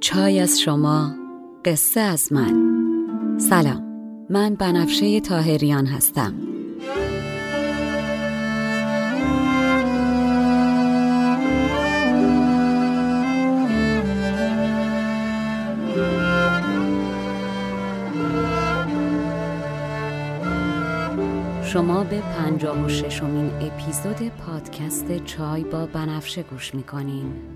چای از شما قصه از من. سلام من بنفشه تاهریان هستم. شما به پنجاه و ششمین اپیزود پادکست چای با بنفشه گوش می‌کنین.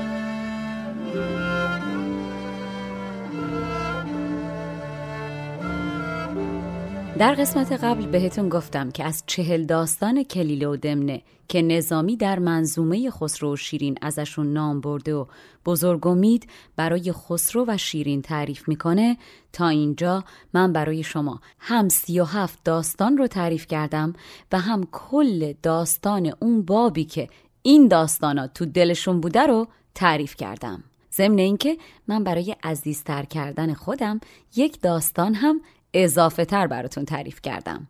در قسمت قبل بهتون گفتم که از چهل داستان کلیله و دمنه که نظامی در منظومه خسرو و شیرین ازشون نام برده و بزرگ امید برای خسرو و شیرین تعریف می‌کنه تا اینجا من برای شما هم سی و هفت داستان رو تعریف کردم و هم کل داستان اون بابی که این داستانات تو دلشون بوده رو تعریف کردم. ضمن اینکه من برای عزیزتر کردن خودم یک داستان هم اضافه تر براتون تعریف کردم.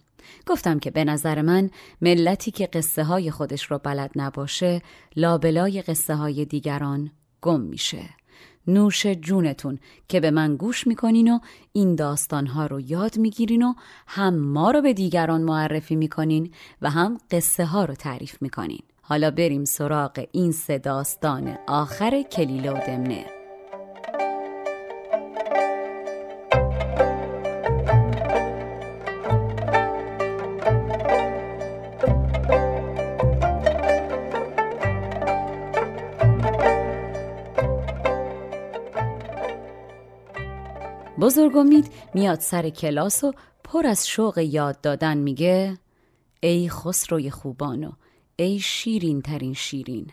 گفتم که به نظر من ملتی که قصه های خودش رو بلد نباشه لابلای قصه های دیگران گم میشه. نوش جونتون که به من گوش می‌کنین و این داستانها رو یاد می‌گیرین و هم ما رو به دیگران معرفی می‌کنین و هم قصه ها رو تعریف می‌کنین. حالا بریم سراغ این سه داستان آخر کلیله و دمنه. بزرگ امید میاد سر کلاس و پر از شوق یاد دادن میگه ای خسروی خوبانو ای شیرین ترین شیرین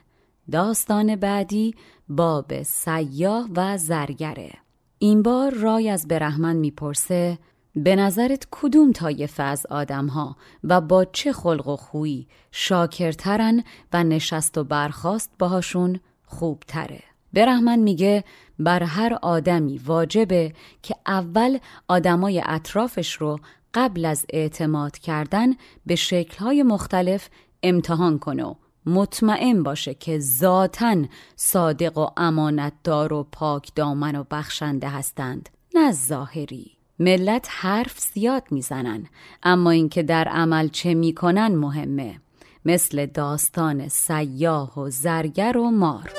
داستان بعدی باب سیاه و زرگره. این بار رای از برهمن می‌پرسه به نظرت کدوم طایفه از آدمها و با چه خلق و خویی شاکرترن و نشست و برخاست باهاشون خوبتره؟ برهمن میگه بر هر آدمی واجبه که اول آدمای اطرافش رو قبل از اعتماد کردن به شکلهای مختلف امتحان کنه و مطمئن باشه که ذاتا صادق و امانتدار و پاک دامن و بخشنده هستند نه ظاهری. ملت حرف زیاد می‌زنن اما اینکه در عمل چه می‌کنن مهمه. مثل داستان سیاه و زرگر و مار.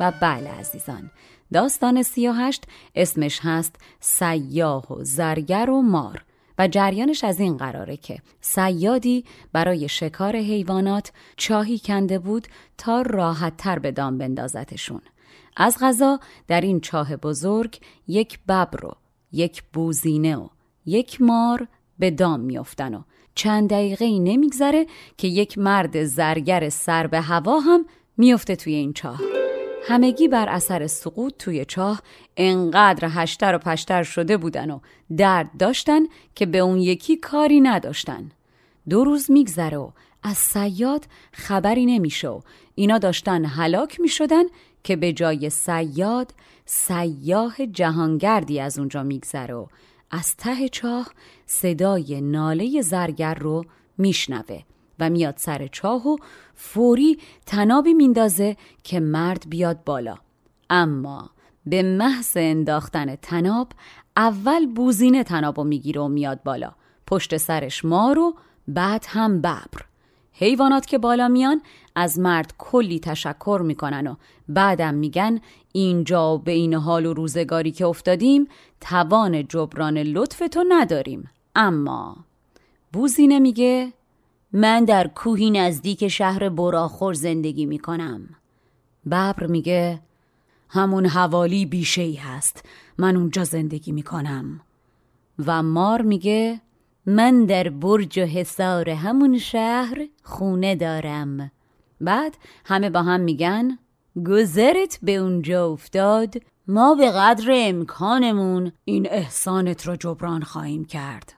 و بله عزیزان. داستان سی و هشت اسمش هست سیاه و زرگر و مار و جریانش از این قراره که سیادی برای شکار حیوانات چاهی کنده بود تا راحت تر به دام بندازتشون. از غذا در این چاه بزرگ یک ببر و یک بوزینه و یک مار به دام میافتن و چند دقیقه ای نمیگذره که یک مرد زرگر سر به هوا هم میفته توی این چاه. همگی بر اثر سقوط توی چاه انقدر هشتر و پشتر شده بودن و درد داشتن که به اون یکی کاری نداشتن. دو روز میگذره و از سیاد خبری نمیشه و اینا داشتن هلاک می‌شدن که به جای سیاد سیاه جهانگردی از اونجا میگذره و از ته چاه صدای ناله زرگر رو میشنوه. و میاد سر چاه و فوری تنابی میندازه که مرد بیاد بالا. اما به محض انداختن تناب اول بوزینه تنابو می‌گیره و میاد بالا. پشت سرش مار و بعد هم ببر. حیوانات که بالا میان از مرد کلی تشکر می‌کنن و بعدم میگن اینجا به این حال و روزگاری که افتادیم توان جبران لطف تو نداریم. اما بوزینه میگه من در کوهی نزدیک شهر براخور زندگی می کنم. ببر میگه همون حوالی بیشه ای هست. من اونجا زندگی می کنم. و مار میگه من در برج و حصار همون شهر خونه دارم. بعد همه با هم میگن گذرت به اونجا افتاد. ما به قدر امکانمون این احسانت رو جبران خواهیم کرد.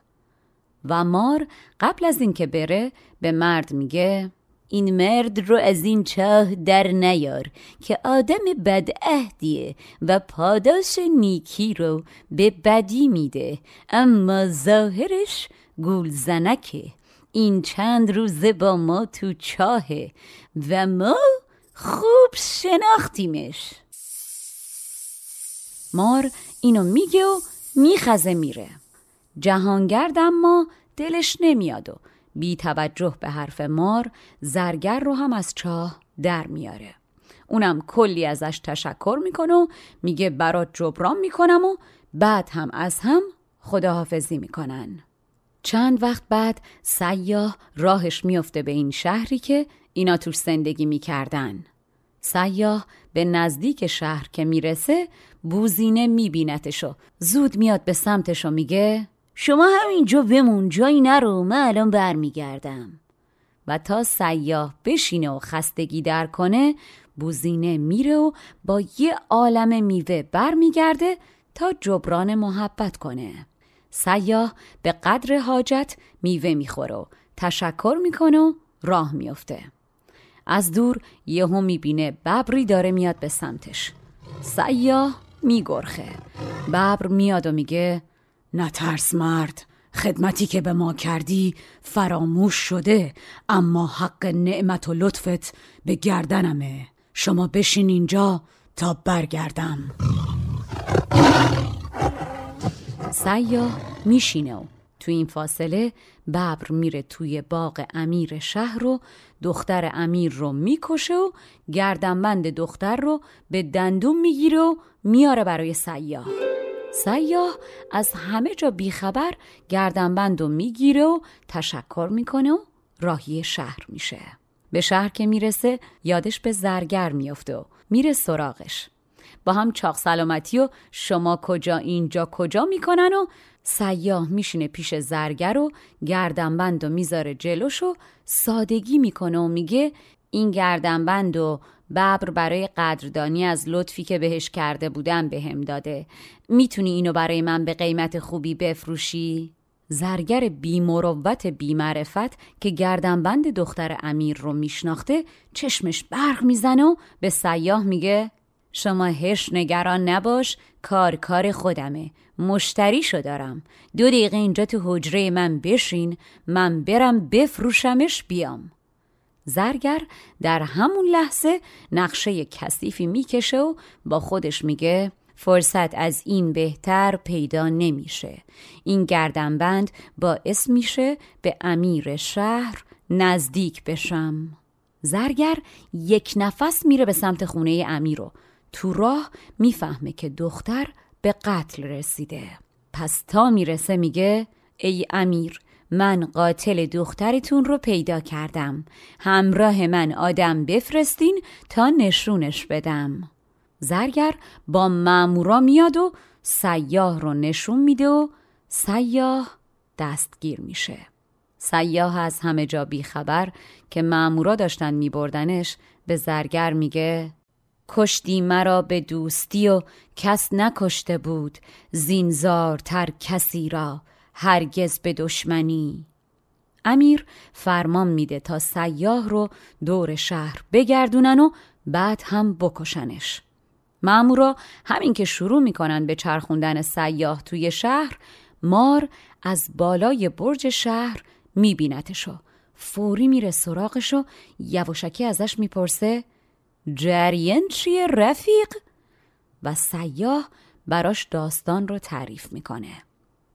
و مار قبل از اینکه بره به مرد میگه این مرد رو از این چاه در نیار که آدم بدعهدیه و پاداش نیکی رو به بدی میده اما ظاهرش گول زنکه. این چند روزه با ما تو چاهه و ما خوب شناختیمش. مار اینو میگه و میخزه میره. جهانگرد اما دلش نمیاد و بی توجه به حرف مار زرگر رو هم از چاه در میاره. اونم کلی ازش تشکر می‌کنه و میگه برات جبران می‌کنم و بعد هم از هم خداحافظی می‌کنن. چند وقت بعد سیاه راهش میفته به این شهری که اینا توش زندگی می‌کردن. سیاه به نزدیک شهر که می‌رسه بوزینه میبینتشو زود میاد به سمتش و میگه شما همینجا بمون جایی نرو من الان برمیگردم. و تا سیاه بشینه و خستگی در کنه بوزینه میره و با یه عالم میوه برمیگرده تا جبران محبت کنه. سیاه به قدر حاجت میوه می‌خوره و تشکر می‌کنه و راه میفته از دور یهو می‌بینه ببری داره میاد به سمتش. سیاه میگرخه. ببر میاد و میگه نترس مرد. خدمتی که به ما کردی فراموش شده اما حق نعمت و لطفت به گردنمه. شما بشین اینجا تا برگردم. سیاه میشینه و تو این فاصله ببر میره توی باغ امیر شهر رو دختر امیر رو می‌کشه و گردنبند دختر رو به دندون می‌گیره و میاره برای سیاه. سیاه از همه جا بیخبر گردنبند و می‌گیره و تشکر می‌کنه و راهی شهر میشه. به شهر که می‌رسه یادش به زرگر میافته و میره سراغش. با هم چاق سلامتی و شما کجا اینجا کجا می‌کنن و سیاه میشینه پیش زرگر و گردنبند و می‌ذاره جلوش و سادگی می‌کنه و میگه این گردنبند و ببر برای قدردانی از لطفی که بهش کرده بودم به داده. می‌تونی اینو برای من به قیمت خوبی بفروشی؟ زرگر بیمروت بیمعرفت که گردنبند دختر امیر رو میشناخته چشمش برق می‌زنه و به سیاه میگه شما هش نگران نباش کار کار خودمه. مشتریشو دارم. دو دقیقه اینجا تو حجره من بشین من برم بفروشمش بیام. زرگر در همون لحظه نقشه کثیفی می‌کشه و با خودش میگه فرصت از این بهتر پیدا نمیشه. این گردنبند باعث میشه به امیر شهر نزدیک بشم. زرگر یک نفس میره به سمت خونه امیر و تو راه می‌فهمه که دختر به قتل رسیده. پس تا می‌رسه میگه ای امیر من قاتل دخترتون رو پیدا کردم. همراه من آدم بفرستین تا نشونش بدم. زرگر با مامورا میاد و سیاه رو نشون میده و سیاه دستگیر میشه. سیاه از همه جا بیخبر که مامورا داشتن میبردنش به زرگر میگه کشتی مرا به دوستی و کس نکشته بود زینزارتر کسی را. هرگز به دشمنی. امیر فرمان میده تا سیاه رو دور شهر بگردونن و بعد هم بکشنش. مامورا همین که شروع می‌کنن به چرخوندن سیاه توی شهر مار از بالای برج شهر میبینتشو. فوری میره سراغشو یواشکی ازش می‌پرسه جریان چیه رفیق؟ و سیاه براش داستان رو تعریف می‌کنه.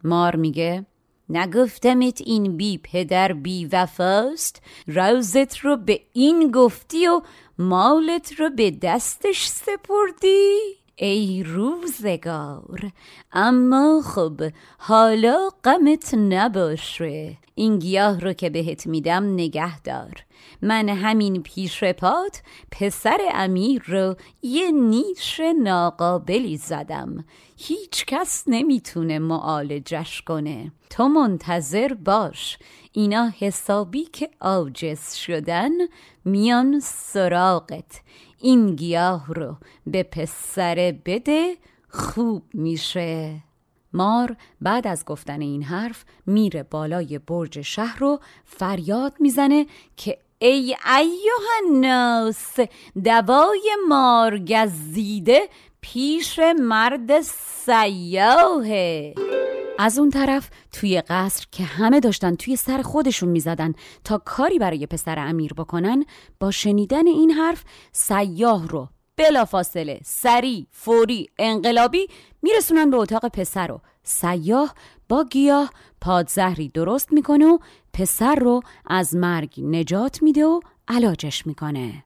مار میگه نگفتمت این بی پدر بی وفاست روزت رو به این گفتی و مالت رو به دستش سپردی؟ ای روزگار. اما خب حالا غمت نباشه. این گیاه رو که بهت میدم نگه دار. من همین پیش پات پسر امیر رو یه نیش ناقابلی زدم. هیچ کس نمی‌تونه معالجش کنه. تو منتظر باش. اینا حسابی که آجز شدن میان سراغت. این گیاه رو به پسر بده خوب میشه. مار بعد از گفتن این حرف میره بالای برج شهر رو فریاد می‌زنه که ای ایوه الناس دوای مارگزیده پیش مرد سیاهه. از اون طرف توی قصر که همه داشتن توی سر خودشون می‌زدن تا کاری برای پسر امیر بکنن با شنیدن این حرف سیاه رو بلافاصله سری فوری انقلابی میرسونن به اتاق پسر رو. سیاه با گیاه پادزهری درست می‌کنه و پسر رو از مرگ نجات میده و علاجش می‌کنه.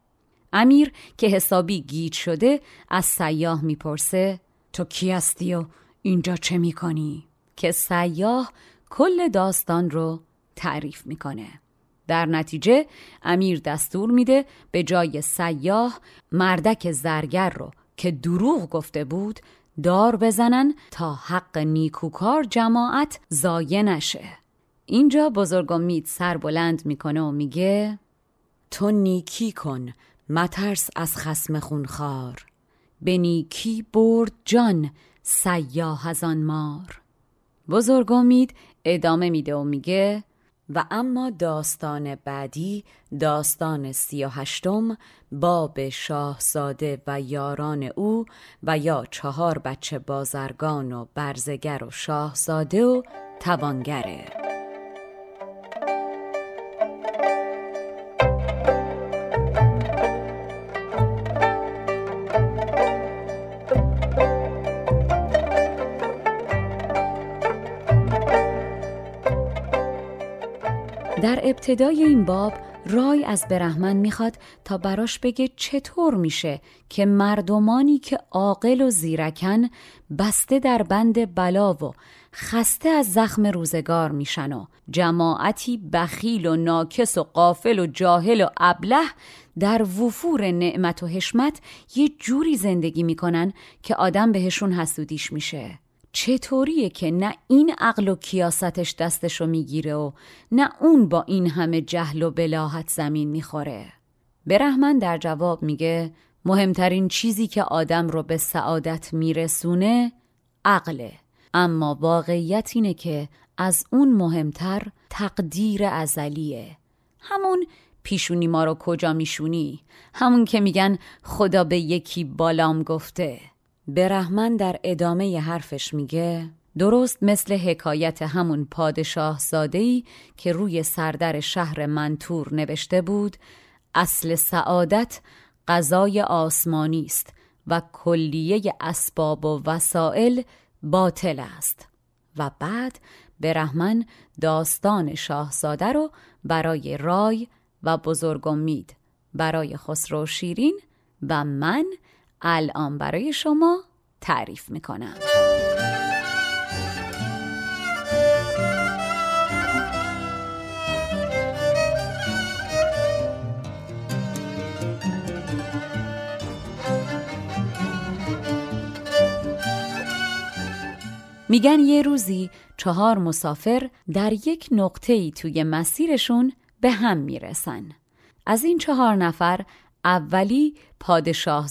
امیر که حسابی گیج شده از سیاه می‌پرسه تو کی هستی و اینجا چه می‌کنی؟ که سیاه کل داستان رو تعریف می‌کنه در نتیجه امیر دستور میده به جای سیاه مردک زرگر رو که دروغ گفته بود دار بزنن تا حق نیکوکار جماعت زایه نشه اینجا بزرگمید سر بلند می‌کنه و میگه تو نیکی کن مترس از خسم خونخوار. به نیکی برد جان سیاه از آن مار. بزرگمید ادامه میده و میگه و اما داستان بعدی داستان سی و هشتم باب شاهزاده و یاران او و یا چهار بچه بازرگان و برزگر و شاهزاده و توانگره. در ابتدای این باب رای از برهمن می‌خواد تا براش بگه چطور میشه که مردمانی که عاقل و زیرکن بسته در بند بلا و خسته از زخم روزگار میشن و جماعتی بخیل و ناکس و قافل و جاهل و ابله در وفور نعمت و حشمت یه جوری زندگی می‌کنن که آدم بهشون حسودیش میشه. چطوریه که نه این عقل و کیاستش دستشو می‌گیره و نه اون با این همه جهل و بلاحت زمین می‌خوره؟ برهمن در جواب میگه مهمترین چیزی که آدم رو به سعادت میرسونه عقله. اما واقعیت اینه که از اون مهمتر تقدیر ازلیه. همون پیشونی ما رو کجا میشونی؟ همون که میگن خدا به یکی بالام گفته. برهمن در ادامه حرفش میگه درست مثل حکایت همون پادشاه زادهی که روی سردر شهر منتور نوشته بود اصل سعادت غذای آسمانی است و کلیه اسباب و وسایل باطل است. و بعد برهمن داستان شاهزاده رو برای رای و بزرگ امید برای خسرو شیرین و من الان برای شما تعریف می‌کنم میگن یه روزی چهار مسافر در یک نقطه ای توی مسیرشون به هم می‌رسن. از این چهار نفر اولی پادشاه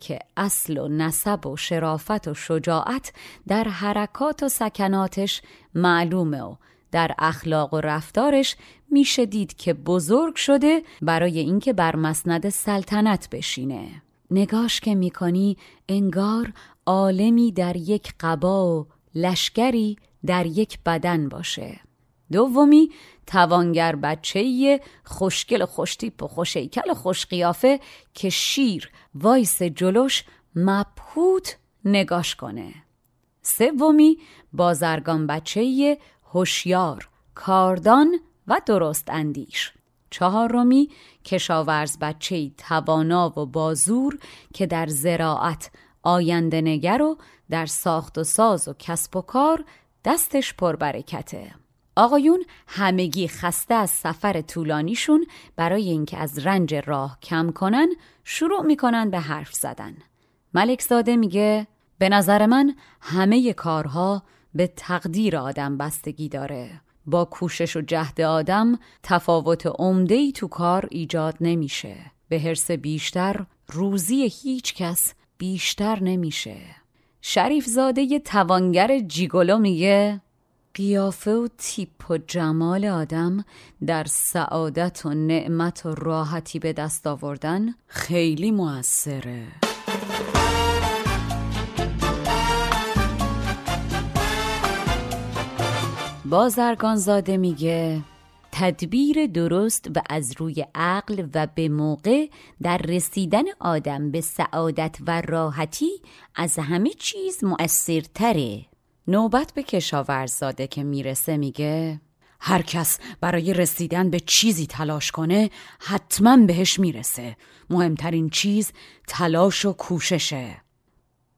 که اصل و نسب و شرافت و شجاعت در حرکات و سکناتش معلومه و در اخلاق و رفتارش میشه دید که بزرگ شده برای اینکه بر مسند سلطنت بشینه. نگاش که می‌کنی انگار عالمی در یک قبا و لشکری در یک بدن باشه. دومی توانگر بچه خوشگل خوشتیپ و خوشیکل خوشقیافه که شیر وایس جلوش مبهوت نگاش کنه. سومی بازرگان بچه هوشیار کاردان و درست اندیش. چهارمی کشاورز بچه توانا و بازور که در زراعت آینده نگر و در ساخت و ساز و کسب و کار دستش پربرکته. آقایون همگی خسته از سفر طولانیشون برای اینکه از رنج راه کم کنن شروع می‌کنن به حرف زدن. ملک زاده میگه به نظر من همه کارها به تقدیر آدم بستگی داره. با کوشش و جهد آدم تفاوت عمده تو کار ایجاد نمیشه. به حرس بیشتر روزی هیچ کس بیشتر نمیشه. شریف زاده توانگر جیگولو میگه قیافه و تیپ و جمال آدم در سعادت و نعمت و راحتی به دست آوردن خیلی موثره. بازرگان زاده میگه تدبیر درست و از روی عقل و به موقع در رسیدن آدم به سعادت و راحتی از همه چیز مؤثرتره. نوبت به کشاورزاده که می‌رسه میگه هر کس برای رسیدن به چیزی تلاش کنه حتما بهش می‌رسه. مهمترین چیز تلاش و کوششه.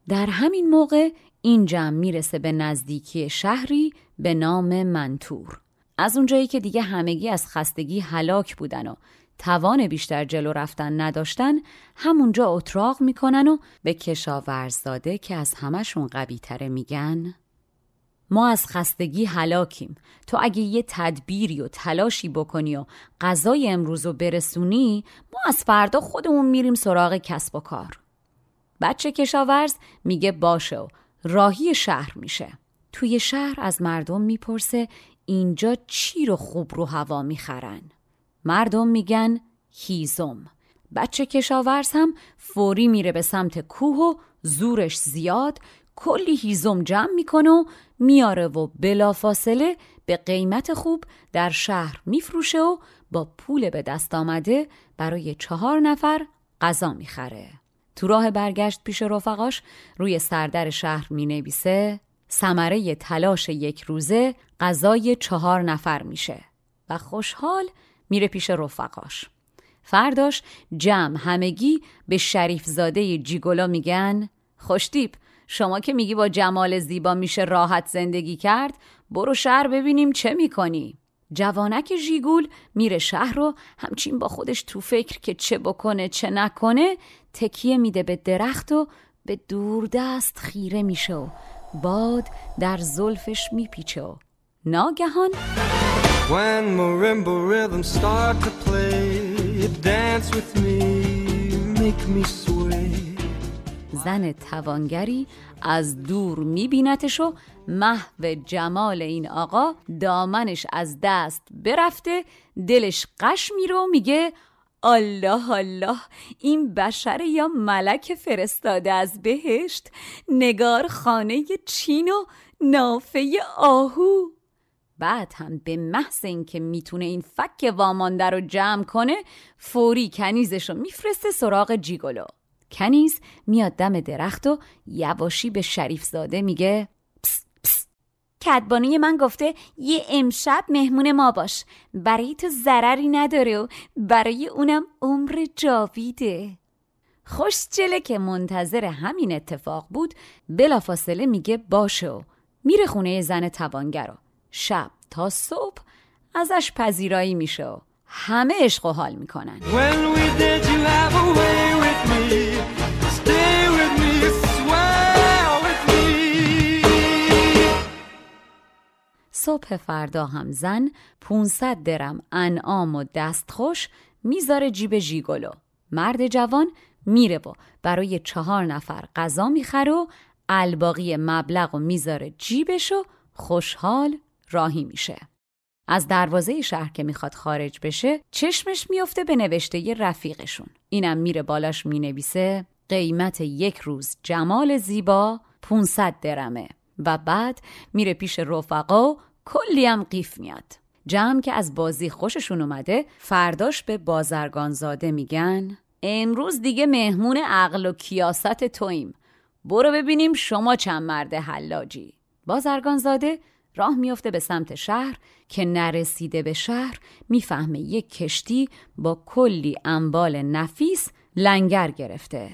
در همین موقع این جمع می‌رسه به نزدیکی شهری به نام منتور. از اونجایی که دیگه همگی از خستگی هلاک بودن و توان بیشتر جلو رفتن نداشتن همونجا اتراق می‌کنن و به کشاورزاده که از همشون قوی تره میگن ما از خستگی هلاکیم. تو اگه یه تدبیری و تلاشی بکنی و غذای امروز رو برسونی ما از فردا خودمون میریم سراغ کسب و کار. بچه کشاورز میگه باشه و راهی شهر میشه. توی شهر از مردم می‌پرسه اینجا چی رو خوب رو هوا می‌خرن. مردم میگن هیزم. بچه کشاورز هم فوری میره به سمت کوه و زورش زیاد کلی هیزم جمع می‌کنه و میاره و بلافاصله به قیمت خوب در شهر میفروشه و با پول به دست آمده برای چهار نفر غذا می‌خره. تو راه برگشت پیش رفقاش روی سردر شهر می‌نویسه ثمره تلاش یک روزه غذای چهار نفر میشه و خوشحال میره پیش رفقاش. فرداش جمع همگی به شریف زاده جیگولا میگن خوشتیپ شما که میگی با جمال زیبا میشه راحت زندگی کرد برو شهر ببینیم چه می‌کنی. جوانک ژیگول میره شهر رو همچین با خودش تو فکر که چه بکنه چه نکنه تکیه میده به درخت و به دوردست خیره میشه و باد در زلفش میپیچه و ناگهان When marimba rhythms start to play Dance with me, make me زن توانگری از دور میبینتش و محو جمال این آقا دامنش از دست برفته دلش قش میره و میگه الله الله این بشر یا ملک فرستاده از بهشت نگار خانه چین و نافه آهو. بعد هم به محض اینکه می‌تونه این فک وامانده رو جمع کنه فوری کنیزش رو میفرسته سراغ جیگولو کنیز میاد دم درخت و یواشی به شریف زاده میگه پس پس. کدبانوی من گفته یه امشب مهمون ما باش برای تو ضرری نداره و برای اونم عمر جاویده. خوشجله که منتظر همین اتفاق بود بلافاصله میگه باشه و میره خونه زن توانگر شب تا صبح ازش پذیرایی میشه و همه عشق و حال می‌کنن. صبح فردا هم زن 500 درم انعام و دستخوش می‌ذاره جیب ژیگولو مرد جوان میره و برای چهار نفر غذا می‌خره و الباقی مبلغ و می‌ذاره جیبش و خوشحال راهی میشه. از دروازه شهر که می‌خواد خارج بشه چشمش میفته به نوشته ی رفیقشون. اینم میره بالاش می‌نویسه قیمت یک روز جمال زیبا 500 درمه. و بعد میره پیش رفقا و کلی هم قیف میاد. جمع که از بازی خوششون اومده فرداش به بازرگانزاده میگن امروز دیگه مهمون عقل و کیاست تویم. برو ببینیم شما چند مرد حلاجی. بازرگانزاده راه میفته به سمت شهر که نرسیده به شهر می‌فهمه یک کشتی با کلی انبال نفیس لنگر گرفته.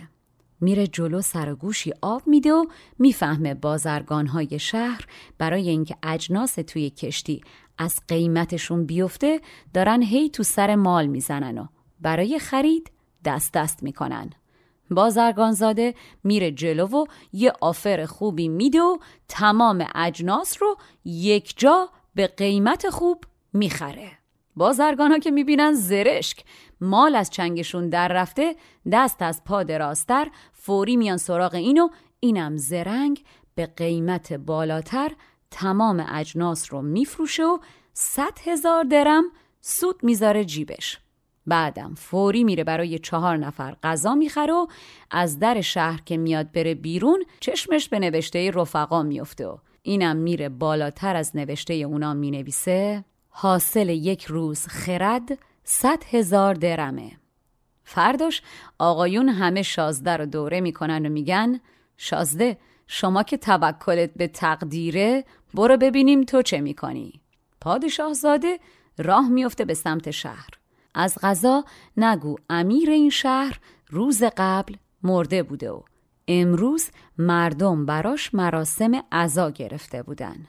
میره جلو سر گوشی آب میده و می‌فهمه بازرگانهای شهر برای اینکه اجناس توی کشتی از قیمتشون بیفته دارن هی تو سر مال می‌زنن و برای خرید دست دست می‌کنن. بازرگانزاده میره جلو و یه آفر خوبی میده و تمام اجناس رو یک جا به قیمت خوب می‌خره. بازرگان ها که می‌بینن زرشک مال از چنگشون در رفته دست از پا دراستر فوری میان سراغ اینو. اینم زرنگ به قیمت بالاتر تمام اجناس رو میفروشه و صد هزار درم سود می‌ذاره جیبش. بعدم فوری میره برای چهار نفر غذا می‌خره و از در شهر که میاد بره بیرون چشمش به نوشته رفقا میفته و اینم میره بالاتر از نوشته اونا می‌نویسه حاصل یک روز خرد صد هزار درمه. فرداش آقایون همه شازده رو دوره می‌کنن و میگن شازده شما که توکلت به تقدیره برو ببینیم تو چه می‌کنی. پادشاه زاده راه میفته به سمت شهر. از غذا نگو امیر این شهر روز قبل مرده بوده و امروز مردم براش مراسم عزا گرفته بودن.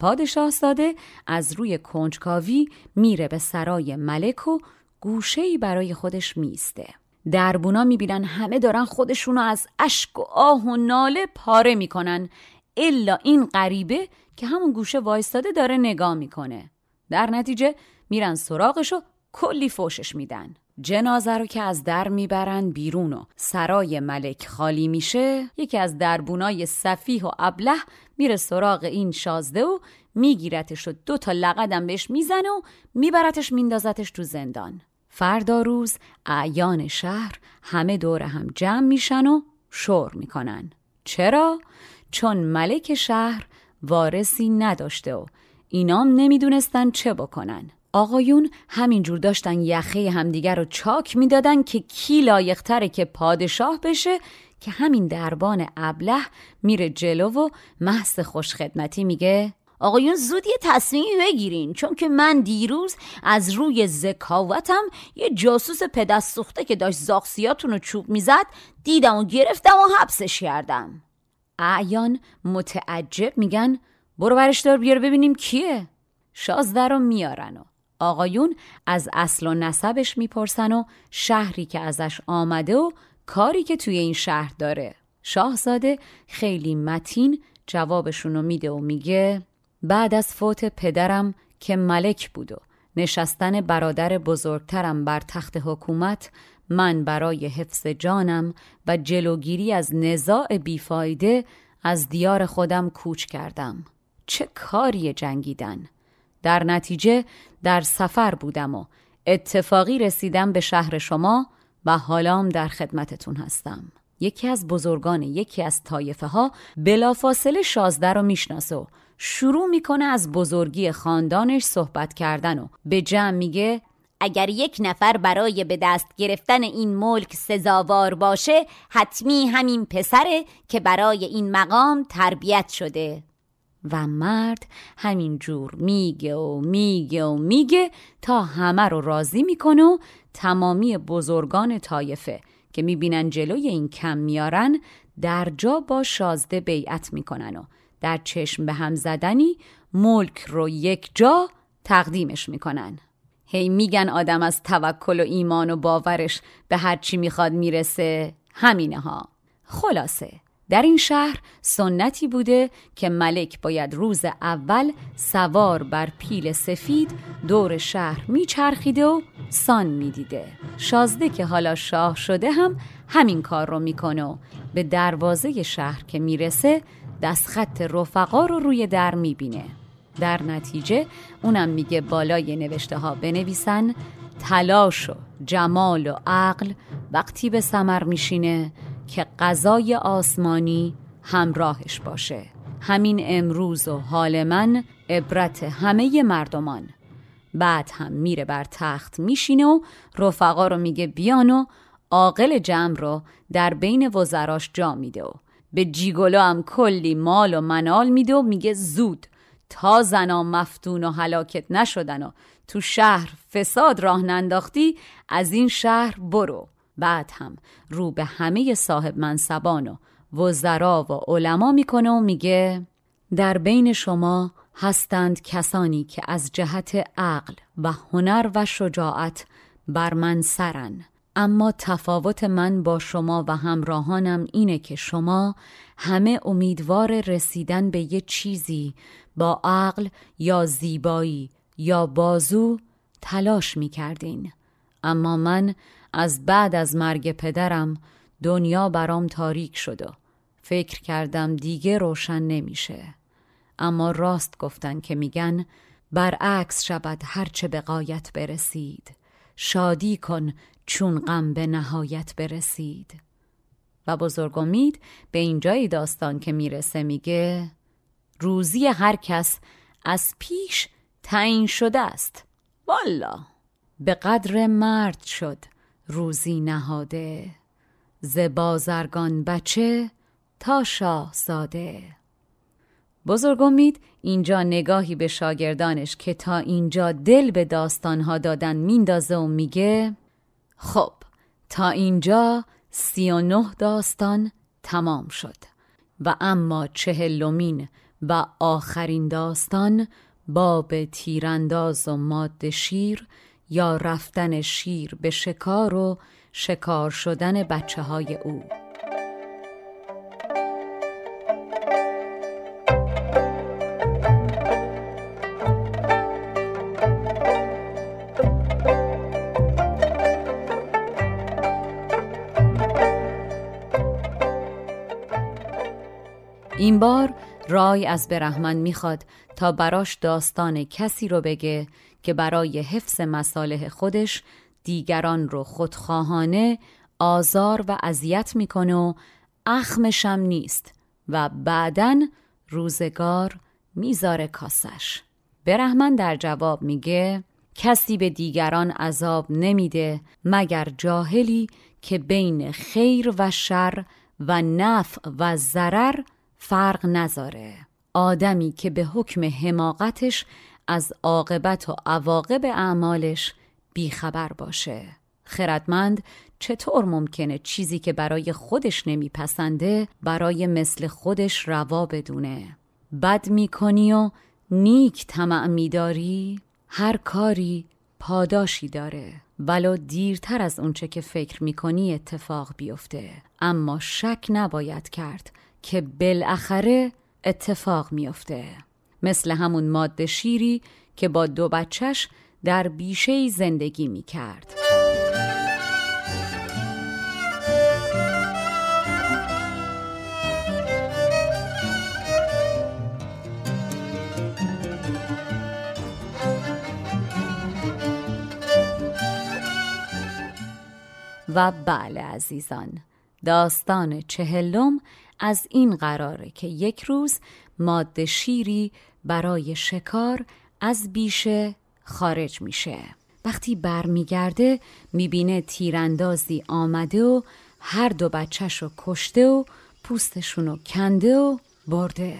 پادشاه ساده از روی کنجکاوی میره به سرای ملک و گوشهی برای خودش میسته دربونا می‌بینن همه دارن خودشونو از اشک و آه و ناله پاره می‌کنن. الا این غریبه که همون گوشه وایستاده داره نگاه می‌کنه. در نتیجه میرن سراغش و کلی فوشش میدن. جنازه رو که از در می‌برن بیرون و سرای ملک خالی میشه یکی از دربونای صفیح و ابله میره سراغ این شازده و میگیرتش و دو تا لقدم بهش می‌زنه و میبرتش میندازتش تو زندان. فردا روز اعیان شهر همه دور هم جمع میشن و شور می‌کنن چرا؟ چون ملک شهر وارثی نداشته و اینام نمی‌دونستن چه بکنن آقایون همینجور داشتن یخه همدیگر رو چاک می‌دادن که کی لایقتره که پادشاه بشه که همین دربان ابله میره جلو و محض خوشخدمتی میگه آقایون زود یه تصمیمی بگیرین چون که من دیروز از روی ذکاوتم یه جاسوس پدست که داشت زاخسیاتون رو چوب می‌زد دیدم و گرفتم و حبسش کردم. اعیان متعجب میگن برو برش دار بیار ببینیم کیه؟ شازده رو میارن و آقایون از اصل و نسبش می‌پرسن و شهری که ازش آمده و کاری که توی این شهر داره. شاهزاده خیلی متین جوابشونو میده و میگه بعد از فوت پدرم که ملک بود و نشستن برادر بزرگترم بر تخت حکومت من برای حفظ جانم و جلوگیری از نزاع بیفایده از دیار خودم کوچ کردم. چه کاری جنگیدن؟ در نتیجه در سفر بودم و اتفاقی رسیدم به شهر شما و حالام در خدمتتون هستم. یکی از بزرگان یکی از طایفه ها بلافاصله شازده رو می‌شناسه و شروع می‌کنه از بزرگی خاندانش صحبت کردن و به جمع میگه اگر یک نفر برای به دست گرفتن این ملک سزاوار باشه حتمی همین پسره که برای این مقام تربیت شده. و مرد همین جور میگه و میگه و میگه تا همه رو راضی می‌کنه و تمامی بزرگان طایفه که می‌بینن جلوی این کم میارن در جا با شازده بیعت می‌کنن و در چشم به هم زدنی ملک رو یک جا تقدیمش می‌کنن. هی میگن آدم از توکل و ایمان و باورش به هر چی می‌خواد می‌رسه. همینه ها. خلاصه در این شهر سنتی بوده که ملک باید روز اول سوار بر پیل سفید دور شهر میچرخیده و سان می‌دیده. شازده که حالا شاه شده هم همین کار رو می‌کنه و به دروازه شهر که می‌رسه دستخط رفقا رو روی در می‌بینه. در نتیجه اونم میگه بالای نوشته ها بنویسن تلاش و جمال و عقل وقتی به سمر میشینه که غذای آسمانی همراهش باشه. همین امروز و حال من عبرت همه مردمان. بعد هم میره بر تخت میشینه و رفقا رو میگه بیان و عاقل جمع رو در بین وزراش جا میده و به جیگولو هم کلی مال و منال میده و میگه زود. تا زنا مفتون و هلاکت نشدن و تو شهر فساد راه ننداختی از این شهر برو. بعد هم رو به همه صاحب منصبان و وزرا و علما می‌کنه و میگه در بین شما هستند کسانی که از جهت عقل و هنر و شجاعت بر من سرن. اما تفاوت من با شما و همراهانم اینه که شما همه امیدوار رسیدن به یه چیزی با عقل یا زیبایی یا بازو تلاش می کردین. اما من از بعد از مرگ پدرم دنیا برام تاریک شد و فکر کردم دیگه روشن نمیشه. اما راست گفتن که میگن برعکس شود هرچه به قایت برسید شادی کن چون غم به نهایت برسید. و بزرگ امید به اینجای داستان که می‌رسه میگه روزی هر کس از پیش تعیین شده است. والا! به قدر مرد شد روزی نهاده. ز بازرگان بچه تا شاه ساده بزرگ امید اینجا نگاهی به شاگردانش که تا اینجا دل به داستانها دادن میندازه و میگه خب تا اینجا سی و نه داستان تمام شد و اما چهلمین و آخرین داستان باب تیرانداز و ماد شیر یا رفتن شیر به شکار و شکار شدن بچه های او. این بار رای از برهمن می‌خواد تا براش داستان کسی رو بگه که برای حفظ مصالح خودش دیگران رو خودخواهانه آزار و اذیت می‌کنه و اخمشم نیست و بعدا روزگار می‌ذاره کاسش. برهمن در جواب میگه کسی به دیگران عذاب نمیده مگر جاهلی که بین خیر و شر و نفع و ضرر فرق نذاره. آدمی که به حکم حماقتش از عاقبت و عواقب اعمالش بیخبر باشه. خردمند چطور ممکنه چیزی که برای خودش نمیپسنده برای مثل خودش روا بدونه؟ بد می‌کنی و نیک طمع میداری؟ هر کاری پاداشی داره. ولو دیرتر از اونچه که فکر می‌کنی اتفاق بیفته. اما شک نباید کرد که بالاخره اتفاق میافته مثل همون ماده شیری که با دو بچش در بیشه زندگی می کرد. و بله عزیزان داستان چهلم از این قراره که یک روز ماده شیری برای شکار از بیشه خارج میشه. وقتی برمیگرده می‌بینه تیراندازی آمده و هر دو بچهش رو کشته و پوستشون رو کنده و برده.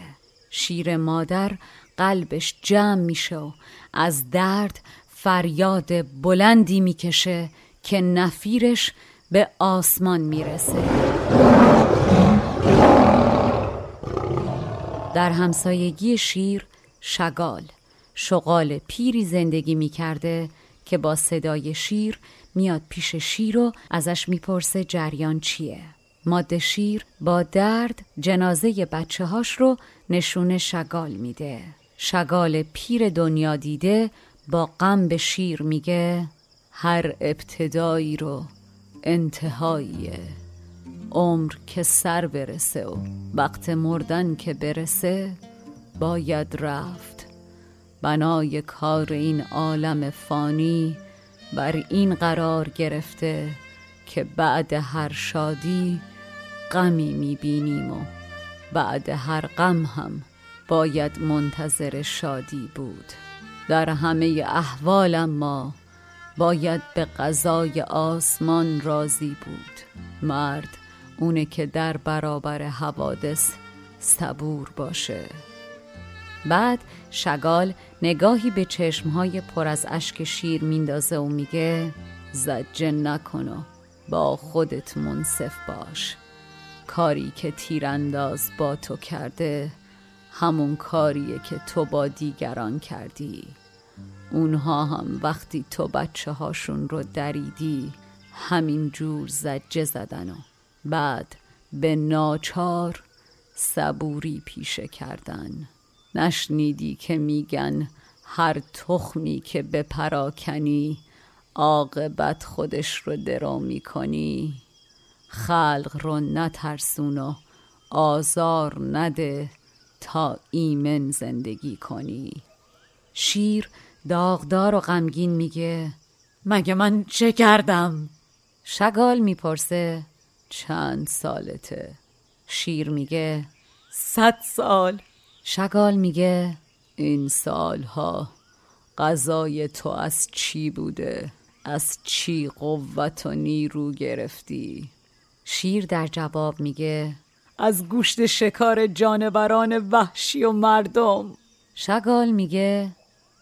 شیر مادر قلبش جمع میشه و از درد فریاد بلندی می‌کشه که نفیرش به آسمان می‌رسه. در همسایگی شیر شگال شغال پیری زندگی می‌کرده که با صدای شیر میاد پیش شیر و ازش می‌پرسه جریان چیه. ماده شیر با درد جنازه بچه هاش رو نشون شگال میده. شگال پیر دنیا دیده با غم به شیر میگه هر ابتدایی رو انتهاییه. عمر که سر برسه و وقت مردن که برسه باید رفت. بنای کار این عالم فانی بر این قرار گرفته که بعد هر شادی غمی می‌بینیم و بعد هر غم هم باید منتظر شادی بود. در همه احوال ما باید به قضای آسمان راضی بود. مرد اونه که در برابر حوادث صبور باشه. بعد شگال نگاهی به چشمهای پر از اشک شیر میندازه و میگه زجه نکن با خودت منصف باش. کاری که تیرانداز با تو کرده همون کاریه که تو با دیگران کردی. اونها هم وقتی تو بچه هاشون رو دریدی همین جور زجه زدن و بعد به ناچار صبوری پیشه کردن. نشنیدی که میگن هر تخمی که به پراکنی عاقبت خودش رو درو می‌کنی. خلق رو نترسون و آزار نده تا ایمن زندگی کنی. شیر داغدار و غمگین میگه مگه من چه کردم؟ شگال می‌پرسه چند سالته؟ شیر میگه صد سال شگال میگه این سالها غذای تو از چی بوده؟ از چی قوت و نیرو گرفتی؟ شیر در جواب میگه از گوشت شکار جانوران وحشی و مردم شگال میگه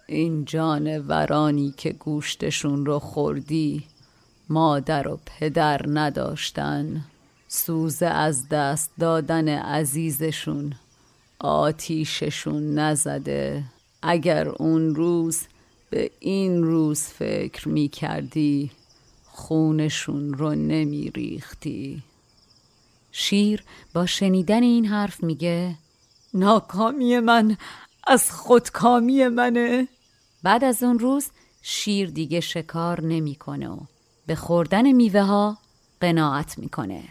این جانورانی که گوشتشون رو خوردی مادر و پدر نداشتن. سوز از دست دادن عزیزشون. آتیششون نزده. اگر اون روز به این روز فکر می کردی خونشون رو نمی ریختی شیر با شنیدن این حرف میگه ناکامی من از خودکامی منه. بعد از اون روز شیر دیگه شکار نمی‌کنه و به خوردن میوه ها قناعت می‌کنه.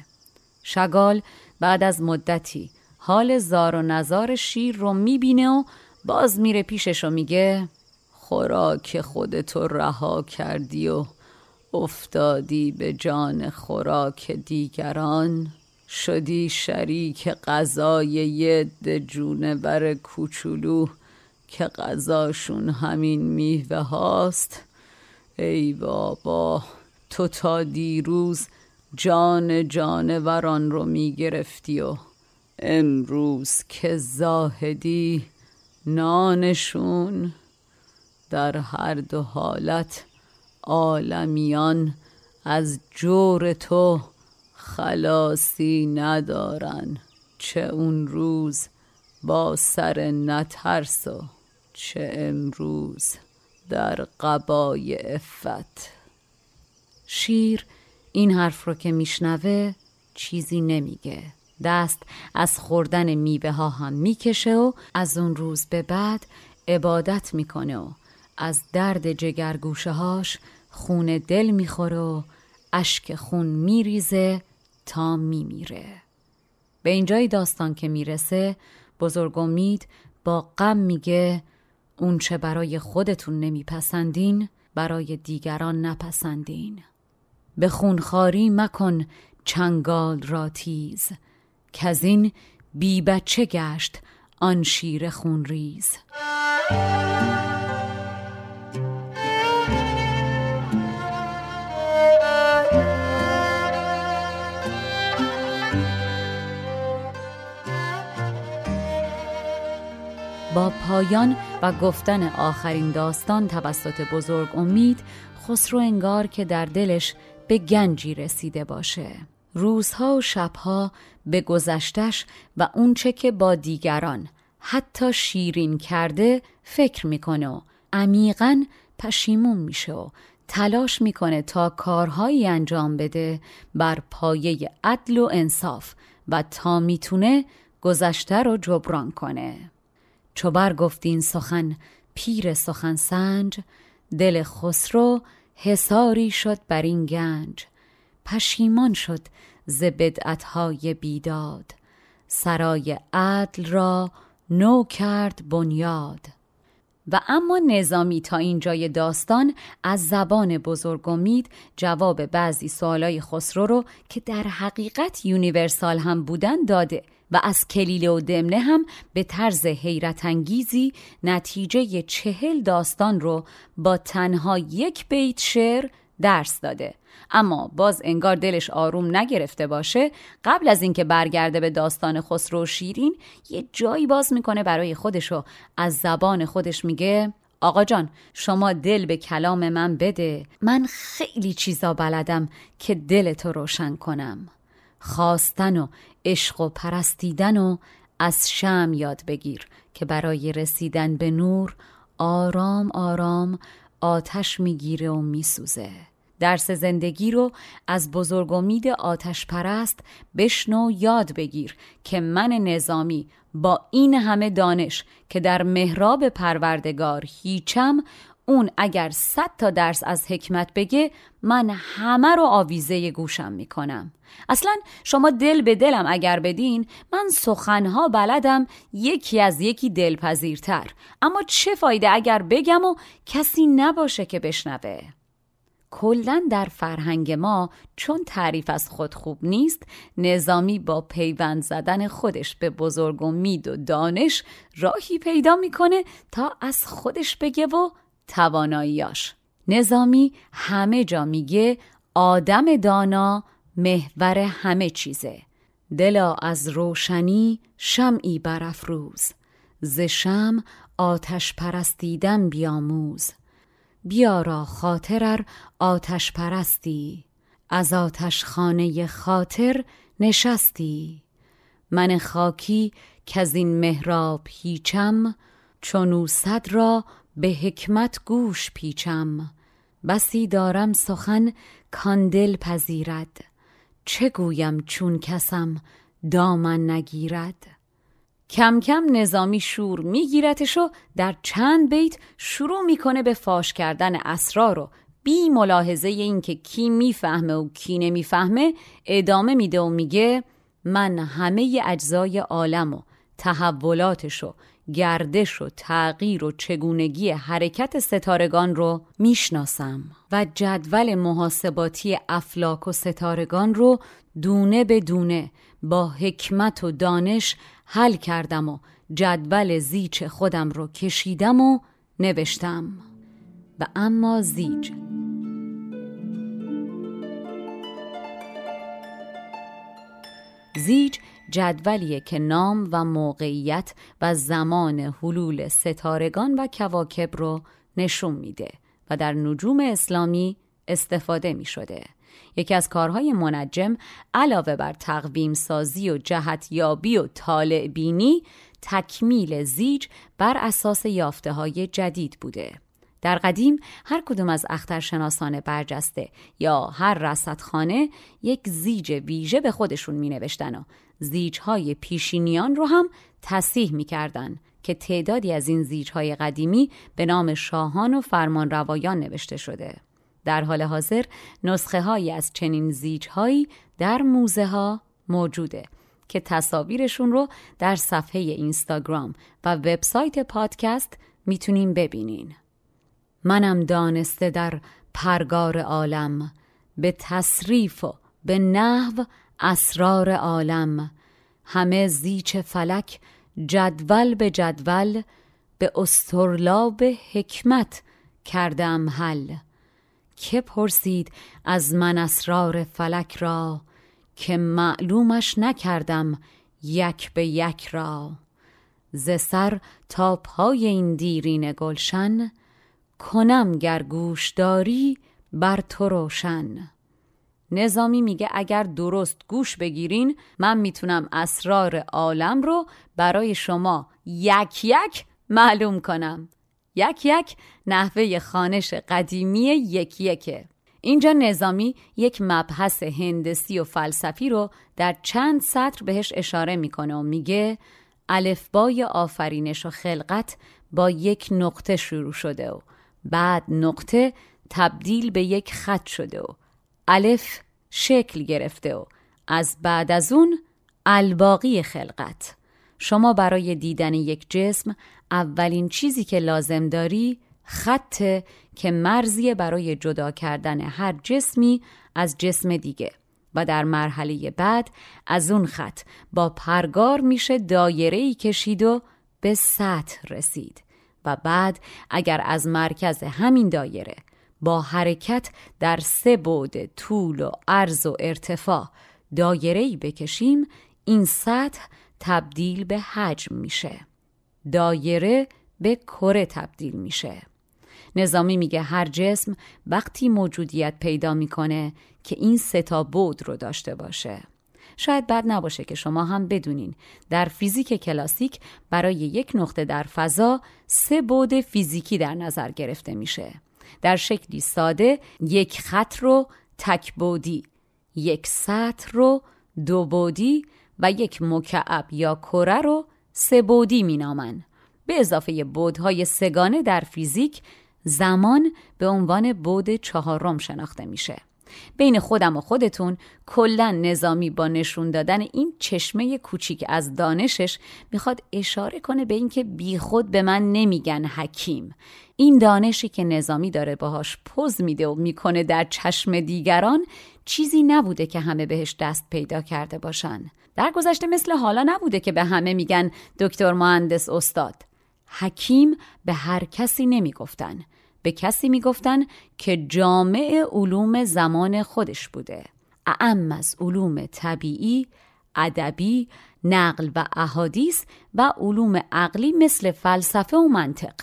شگال بعد از مدتی حال زار و نزار شیر رو می‌بینه و باز میره پیشش و میگه خوراک خودتو رها کردی و افتادی به جان خوراک دیگران. شدی شریک غذای یه جونور کوچولو که غذاشون همین میوه هاست. ای بابا. تو تا دیروز جان جانوران رو می‌گرفتی و امروز که زاهدی نانشون در هر دو حالت عالمیان از جور تو خلاصی ندارن. چه اون روز با سر نترس و چه امروز در قبای افت شیر این حرف رو که میشنوه چیزی نمیگه. دست از خوردن میوه ها هم می‌کشه و از اون روز به بعد عبادت می‌کنه و از درد جگرگوشه هاش خون دل می‌خوره و اشک خون میریزه تا میمیره. به اینجای داستان که می‌رسه بزرگ امید با غم میگه اون چه برای خودتون نمیپسندین برای دیگران نپسندین. به خونخاری مکن چنگال را تیز که از این بی بچه گشت آن شیر خونریز. با پایان و گفتن آخرین داستان توسط بزرگ امید خسرو انگار که در دلش به گنجی رسیده باشه. روزها و شبها به گذشتش و اونچه که با دیگران حتی شیرین کرده فکر می‌کنه و عمیقا پشیمون میشه و تلاش می‌کنه تا کارهایی انجام بده بر پایه عدل و انصاف و تا می‌تونه گذشته رو جبران کنه. چو گفتین سخن پیر سخن سنج دل خسرو حساری شد بر این گنج پشیمان شد ز بدعتهای بیداد. سرای عدل را نو کرد بنیاد. و اما نظامی تا اینجای داستان از زبان بزرگ امید جواب بعضی سوالای خسرو رو که در حقیقت یونیورسال هم بودن داده. و از کلیله و دمنه هم به طرز حیرت انگیزی نتیجه چهل داستان رو با تنها یک بیت شعر درس داده. اما باز انگار دلش آروم نگرفته باشه قبل از اینکه برگرده به داستان خسرو و شیرین یه جایی باز می‌کنه برای خودش و از زبان خودش میگه آقا جان شما دل به کلام من بده. من خیلی چیزا بلدم که دل تو روشن کنم. خواستن و عشق و پرستیدن و از شم یاد بگیر که برای رسیدن به نور آرام آرام آتش می‌گیره و میسوزه. درس زندگی رو از بزرگ امید آتش پرست بشنو یاد بگیر که من نظامی با این همه دانش که در مهراب پروردگار هیچم اون اگر صد تا درس از حکمت بگه من همه رو آویزه گوشم می‌کنم. اصلا شما دل به دلم اگر بدین من سخنها بلدم یکی از یکی دلپذیرتر. اما چه فایده اگر بگم و کسی نباشه که بشنوه؟ کلا در فرهنگ ما چون تعریف از خود خوب نیست نظامی با پیوند زدن خودش به بزرگ و مید و دانش راهی پیدا می‌کنه تا از خودش بگه و تواناییاش نظامی همه جا میگه آدم دانا محور همه چیزه. دلا از روشنی شمعی برافروز. ز شم آتش پرستیدن بیاموز. بیارا خاطرر آتش پرستی. از آتش خانه خاطر نشستی. من خاکی که از این محراب هیچم چونو صد را به حکمت گوش پیچم. بسی دارم سخن کاندل پذیرد. چه گویم چون کسم دامن نگیرد؟ کم کم نظامی شور میگیرتش و در چند بیت شروع می‌کنه به فاش کردن اسرار و بی ملاحظه اینکه کی می‌فهمه و کی نمی‌فهمه ادامه میده و میگه من همه اجزای عالم و تحولاتش و گردش و تغییر و چگونگی حرکت ستارگان رو می‌شناسم و جدول محاسباتی افلاک و ستارگان رو دونه به دونه با حکمت و دانش حل کردم و جدول زیچ خودم رو کشیدم و نوشتم. و اما زیج زیج جدولیه که نام و موقعیت و زمان حلول ستارگان و کواکب رو نشون میده و در نجوم اسلامی استفاده می شده. یکی از کارهای منجم علاوه بر تقویم سازی و جهت یابی و طالع بینی تکمیل زیج بر اساس یافته های جدید بوده. در قدیم هر کدوم از اخترشناسان برجسته یا هر رصدخانه یک زیج ویژه به خودشون می نوشتن و زیجهای پیشینیان رو هم تصیح می کردن که تعدادی از این زیجهای قدیمی به نام شاهان و فرمان روایان نوشته شده. در حال حاضر نسخه هایی از چنین زیجهایی در موزه ها موجوده که تصاویرشون رو در صفحه اینستاگرام و وبسایت پادکست می‌تونیم ببینین. منم دانسته در پرگار عالم به تصریف و به نحو اسرار عالم. همه زیچ فلک جدول به جدول به استرلاب حکمت کردم حل. که پرسید از من اسرار فلک را که معلومش نکردم یک به یک را. ز سر تا پای این دیرین گلشن کنم گر داری بر تو روشن. نظامی میگه اگر درست گوش بگیرین من می‌تونم اسرار عالم رو برای شما یک یک معلوم کنم. یک یک نحوه خانش قدیمی یک یکه. اینجا نظامی یک مبحث هندسی و فلسفی رو در چند سطر بهش اشاره می‌کنه و میگه الفبای آفرینش و خلقت با یک نقطه شروع شده و بعد نقطه تبدیل به یک خط شده و الف شکل گرفته و از بعد از اون الباقی خلقت. شما برای دیدن یک جسم اولین چیزی که لازم داری خطه که مرزی برای جدا کردن هر جسمی از جسم دیگه و در مرحله بعد از اون خط با پرگار میشه دایره کشید و به سطح رسید و بعد اگر از مرکز همین دایره با حرکت در سه بعد طول و عرض و ارتفاع. دایره بکشیم این سطح تبدیل به حجم میشه. دایره به کره تبدیل میشه. نظامی میگه هر جسم وقتی موجودیت پیدا می‌کنه که این ستا بود رو داشته باشه. شاید بد نباشه که شما هم بدونین. در فیزیک کلاسیک برای یک نقطه در فضا سه بود فیزیکی در نظر گرفته میشه. در شکلی ساده یک خط رو تک بودی یک سطح رو دو بودی و یک مکعب یا کره رو سه بودی مینامن به اضافه بودهای سگانه در فیزیک زمان به عنوان بود چهارم شناخته میشه. بین خودم و خودتون کلا نظامی با نشون دادن این چشمه کوچیک از دانشش می‌خواد اشاره کنه به اینکه بیخود به من نمیگن حکیم. این دانشی که نظامی داره باهاش پوز میده و می‌کنه در چشم دیگران چیزی نبوده که همه بهش دست پیدا کرده باشن. در گذشته مثل حالا نبوده که به همه میگن دکتر مهندس استاد. حکیم به هر کسی نمی‌گفتن. به کسی می‌گفتن که جامع علوم زمان خودش بوده. اعم از علوم طبیعی ادبی نقل و احادیث و علوم عقلی مثل فلسفه و منطق.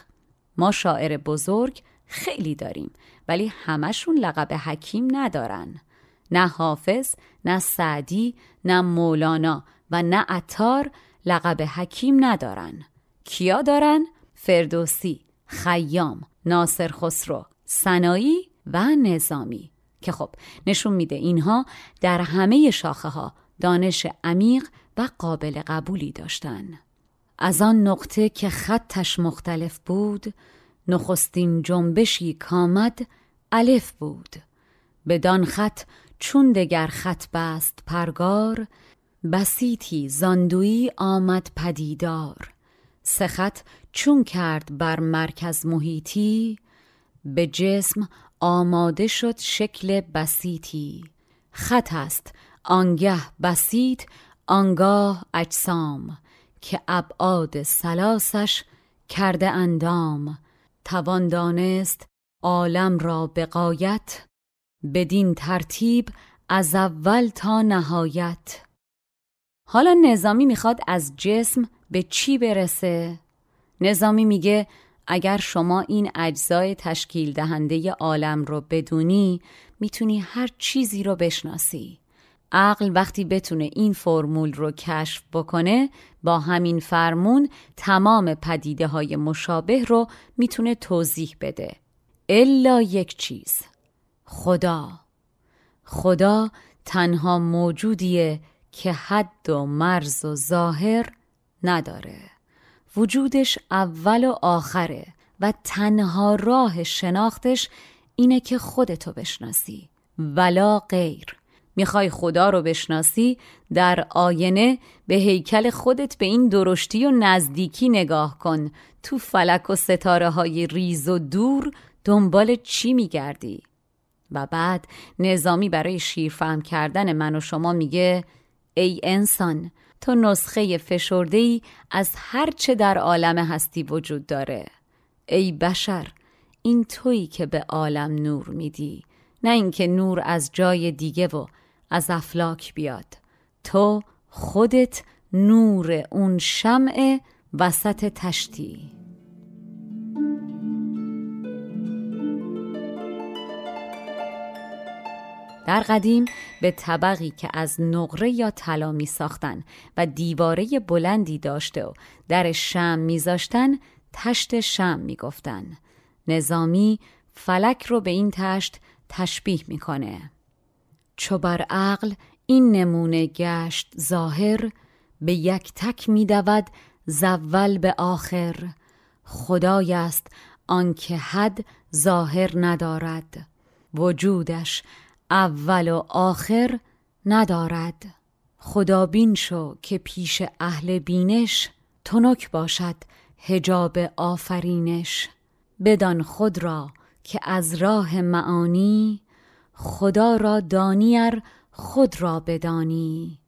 ما شاعر بزرگ خیلی داریم ولی همشون لقب حکیم ندارن. نه حافظ نه سعدی نه مولانا و نه عطار لقب حکیم ندارن. کیا دارن؟ فردوسی، خیام، ناصر خسرو، سنایی و نظامی. که خب نشون میده اینها در همه شاخه ها دانش عمیق و قابل قبولی داشتن. از آن نقطه که خطش مختلف بود نخستین جنبشی کامد الف بود. بدان خط چون دگر خط بست پرگار بسیتی زاندویی آمد پدیدار. سخت چون کرد بر مرکز محیطی به جسم آماده شد شکل بسیتی خط است آنگه بسیط آنگاه اجسام که ابعاد سلاسش کرده اندام. توان دانست عالم را به قایت بدین ترتیب از اول تا نهایت. حالا نظامی می‌خواد از جسم به چی برسه؟ نظامی میگه اگر شما این اجزای تشکیل دهنده عالم رو بدونی می‌تونی هر چیزی رو بشناسی. عقل وقتی بتونه این فرمول رو کشف بکنه با همین فرمون تمام پدیده های مشابه رو می‌تونه توضیح بده. الا یک چیز خدا. خدا تنها موجودیه که حد و مرز و ظاهر نداره. وجودش اول و آخره و تنها راه شناختش اینه که خودتو بشناسی. ولا غیر. می‌خوای خدا رو بشناسی در آینه به هیکل خودت به این درشتی و نزدیکی نگاه کن. تو فلک و ستاره های ریز و دور دنبال چی میگردی؟ و بعد نظامی برای شیرفهم کردن من و شما میگه ای انسان تو نسخه فشرده از هر چه در عالم هستی وجود داره. ای بشر این تویی که به عالم نور میدی. نه اینکه نور از جای دیگه و از افلاک بیاد. تو خودت نور اون شمع وسط تشتی. در قدیم به طبقی که از نقره یا طلا می ساختن و دیواره بلندی داشته و در شم میذاشتن تشت شم می گفتن. نظامی فلک رو به این تشت تشبیه می‌کنه. چو بر عقل این نمونه گشت ظاهر به یک تک می دود زول به آخر خدای است آنکه حد ظاهر ندارد وجودش اول و آخر ندارد. خدا بین شو که پیش اهل بینش تنک باشد هجاب آفرینش. بدان خود را که از راه معانی خدا را دانیر خود را بدانی.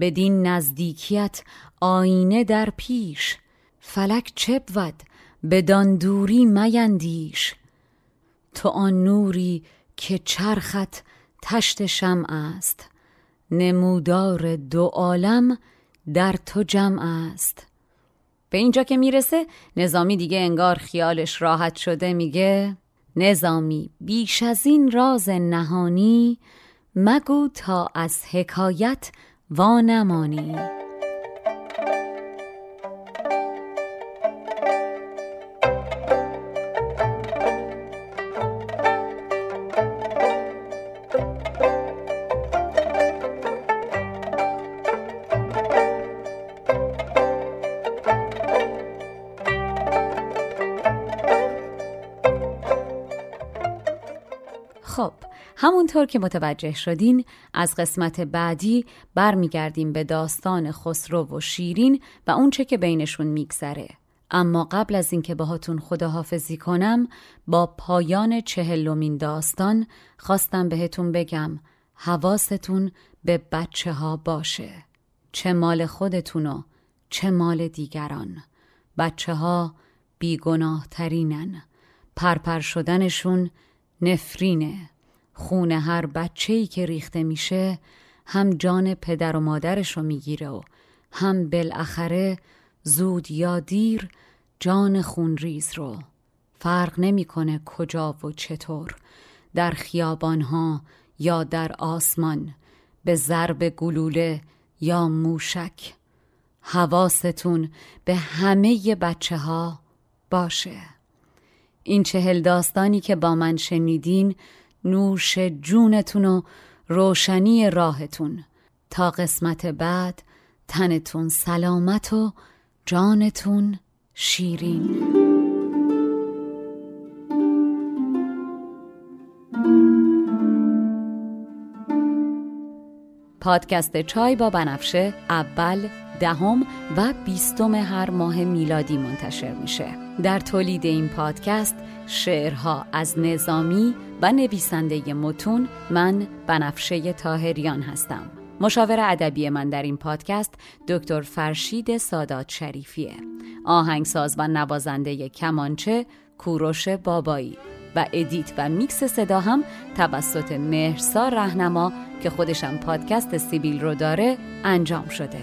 بدین نزدیکیت آینه در پیش فلک چه بود بدان دوری میندیش. تو آن نوری که چرخت تشت شمع است. نمودار دو عالم در تو جمع است. به اینجا که می‌رسه نظامی دیگه انگار خیالش راحت شده میگه نظامی بیش از این راز نهانی مگو تا از حکایت وانمانی. همونطور که متوجه شدین از قسمت بعدی برمیگردیم به داستان خسرو و شیرین و اونچه که بینشون میگذره. اما قبل از اینکه باهاتون خداحافظی کنم با پایان چهلمین داستان خواستم بهتون بگم حواستون به بچه ها باشه. چه مال خودتون و چه مال دیگران. بچه ها بیگناه ترینن پرپر شدنشون نفرینه. خون هر بچه‌ای که ریخته میشه هم جان پدر و مادرش رو می‌گیره و هم بالاخره زود یا دیر جان خونریز رو. فرق نمی‌کنه کجا و چطور در خیابانها یا در آسمان به ضرب گلوله یا موشک. حواستون به همه بچه ها باشه. این چهل داستانی که با من شنیدین نوش جونتون و روشنی راهتون. تا قسمت بعد تنتون سلامت و جانتون شیرین. پادکست چای با بنفشه اول دهم و بیستم هر ماه میلادی منتشر میشه. در تولید این پادکست شعرها از نظامی و نویسنده متون من بنفشه طاهریان هستم. مشاور ادبی من در این پادکست دکتر فرشید سادات شریفیه. آهنگساز و نوازنده کمانچه کوروش بابایی و edit و میکس صدا هم توسط مهرسا رهنما که خودشم پادکست سیبیل رو داره انجام شده.